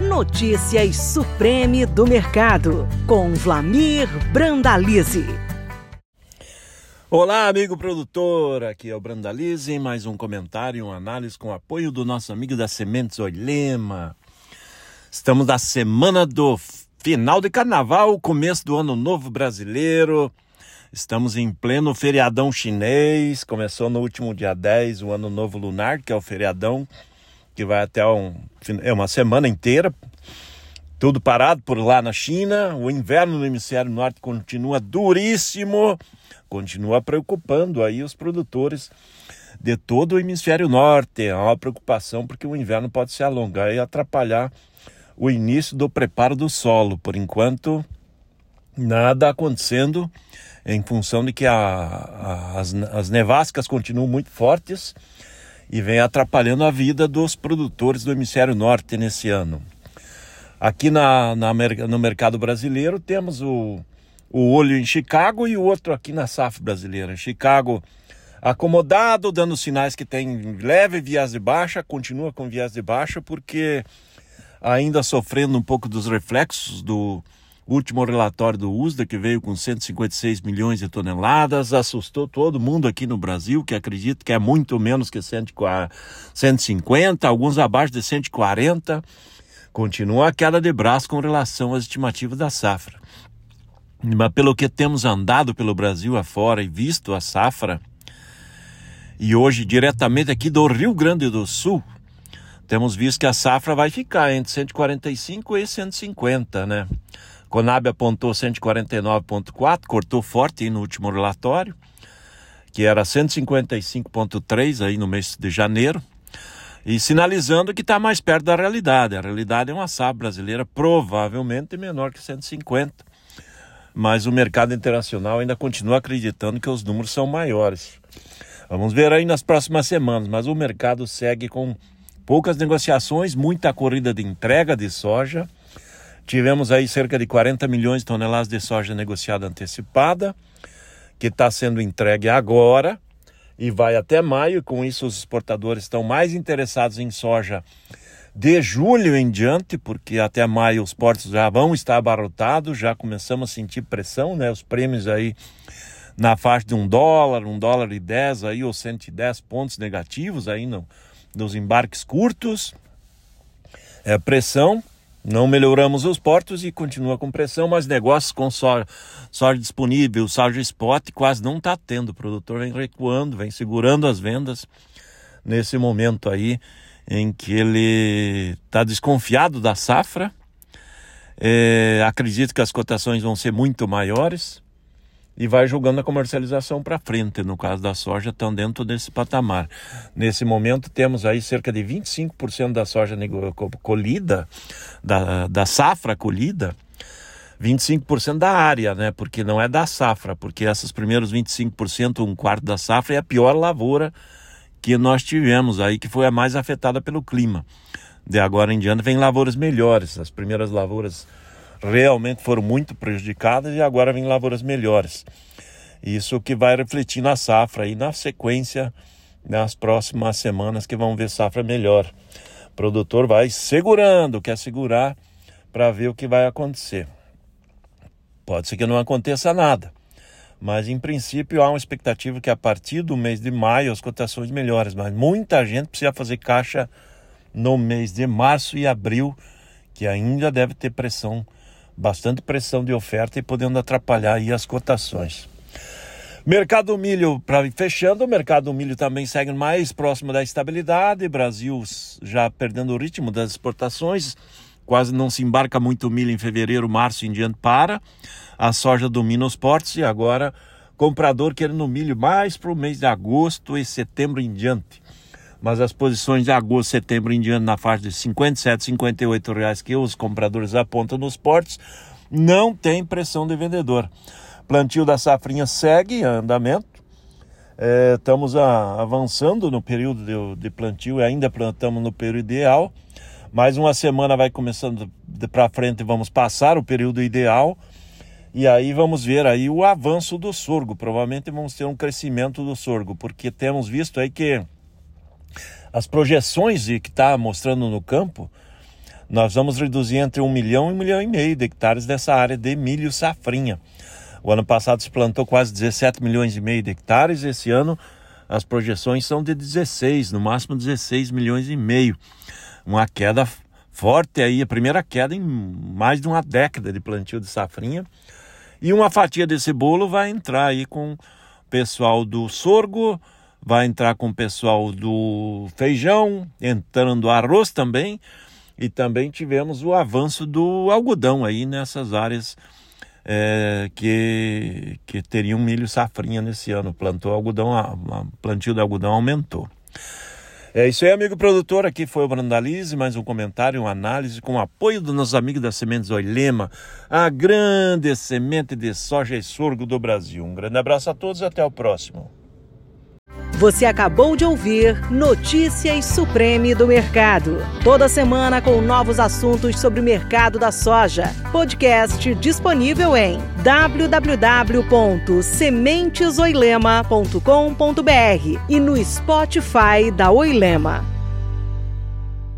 Notícias Supreme do Mercado, com Vlamir Brandalize. Olá, amigo produtor, aqui é o Brandalize, mais um comentário uma análise com apoio do nosso amigo da Sementes Olema. Estamos na semana do final de carnaval, começo do ano novo brasileiro. Estamos em pleno feriadão chinês, começou no último dia 10, o ano novo lunar, que é o feriadão que vai até um, é uma semana inteira, tudo parado por lá na China. O inverno no hemisfério norte continua duríssimo, continua preocupando aí os produtores de todo o hemisfério norte. Há uma preocupação porque o inverno pode se alongar e atrapalhar o início do preparo do solo. Por enquanto, nada acontecendo em função de que a, a, as, as nevascas continuam muito fortes e vem atrapalhando a vida dos produtores do hemisfério norte nesse ano. Aqui na, na no mercado brasileiro temos o, o olho em Chicago e o outro aqui na safra brasileira. Chicago acomodado, dando sinais que tem leve viés de baixa, continua com viés de baixa, porque ainda sofrendo um pouco dos reflexos do, o último relatório do USDA, que veio com 156 milhões de toneladas, assustou todo mundo aqui no Brasil, que acredita que é muito menos que 150, alguns abaixo de 140. Continua a queda de braço com relação às estimativas da safra. Mas pelo que temos andado pelo Brasil afora e visto a safra, e hoje diretamente aqui do Rio Grande do Sul, temos visto que a safra vai ficar entre 145 e 150, né? Conab apontou 149,4, cortou forte no último relatório, que era 155,3 aí no mês de janeiro, e sinalizando que está mais perto da realidade. A realidade é uma safra brasileira provavelmente menor que 150, mas o mercado internacional ainda continua acreditando que os números são maiores. Vamos ver aí nas próximas semanas, mas o mercado segue com poucas negociações, muita corrida de entrega de soja Tivemos aí cerca de 40 milhões de toneladas de soja negociada antecipada, que está sendo entregue agora e vai até maio. Com isso, os exportadores estão mais interessados em soja de julho em diante, porque até maio os portos já vão estar abarrotados, já começamos a sentir pressão, né? Os prêmios aí na faixa de um dólar, um dólar e dez aí, ou 110 pontos negativos aí no, nos embarques curtos. É pressão. Não melhoramos os portos e continua com pressão, mas negócios com soja, soja disponível, soja spot quase não está tendo. O produtor vem recuando, vem segurando as vendas nesse momento aí em que ele está desconfiado da safra. É, acredito que as cotações vão ser muito maiores e vai jogando a comercialização para frente. No caso da soja, estão dentro desse patamar. Nesse momento, temos aí cerca de 25% da soja colhida, da, da safra colhida, 25% da área, né? Porque não é da safra, porque esses primeiros 25%, um quarto da safra, é a pior lavoura que nós tivemos aí, que foi a mais afetada pelo clima. De agora em diante, vem lavouras melhores. As primeiras lavouras realmente foram muito prejudicadas e agora vem lavouras melhores. Isso que vai refletir na safra e na sequência nas próximas semanas que vão ver safra melhor. O produtor vai segurando, quer segurar para ver o que vai acontecer. Pode ser que não aconteça nada, mas em princípio há uma expectativa que a partir do mês de maio as cotações melhores, mas muita gente precisa fazer caixa no mês de março e abril, que ainda deve ter pressão bastante pressão de oferta e podendo atrapalhar aí as cotações. Mercado do milho, para fechando, o mercado do milho também segue mais próximo da estabilidade. Brasil já perdendo o ritmo das exportações, quase não se embarca muito milho em fevereiro, março em diante para. A soja domina os portos e agora comprador querendo milho mais para o mês de agosto e setembro em diante mas as posições de agosto, setembro em diante na faixa de 57, 58 reais que os compradores apontam nos portos, não tem pressão de vendedor. Plantio da safrinha segue andamento. É, estamos a, avançando no período de, de plantio e ainda plantamos no período ideal. Mais uma semana vai começando para frente, vamos passar o período ideal. E aí vamos ver aí o avanço do sorgo. Provavelmente vamos ter um crescimento do sorgo, porque temos visto aí que as projeções que está mostrando no campo nós vamos reduzir entre 1 milhão e 1 milhão e meio de hectares dessa área de milho safrinha. O ano passado se plantou quase 17 milhões e meio de hectares, esse ano as projeções são de 16, no máximo 16 milhões e meio. Uma queda forte aí, a primeira queda em mais de uma década de plantio de safrinha. E uma fatia desse bolo vai entrar aí com o pessoal do sorgo, vai entrar com o pessoal do feijão, entrando arroz também. E também tivemos o avanço do algodão aí nessas áreas é, que, que teriam milho safrinha nesse ano. Plantou algodão, o plantio de algodão aumentou. É isso aí, amigo produtor. Aqui foi o Brandalize, mais um comentário, uma análise com o apoio dos nossos amigos da Sementes Oilema, a grande semente de soja e sorgo do Brasil. Um grande abraço a todos e até o próximo. Você acabou de ouvir Notícias Supreme do Mercado. Toda semana com novos assuntos sobre o mercado da soja. Podcast disponível em www.sementesoilema.com.br e no Spotify da Oilema.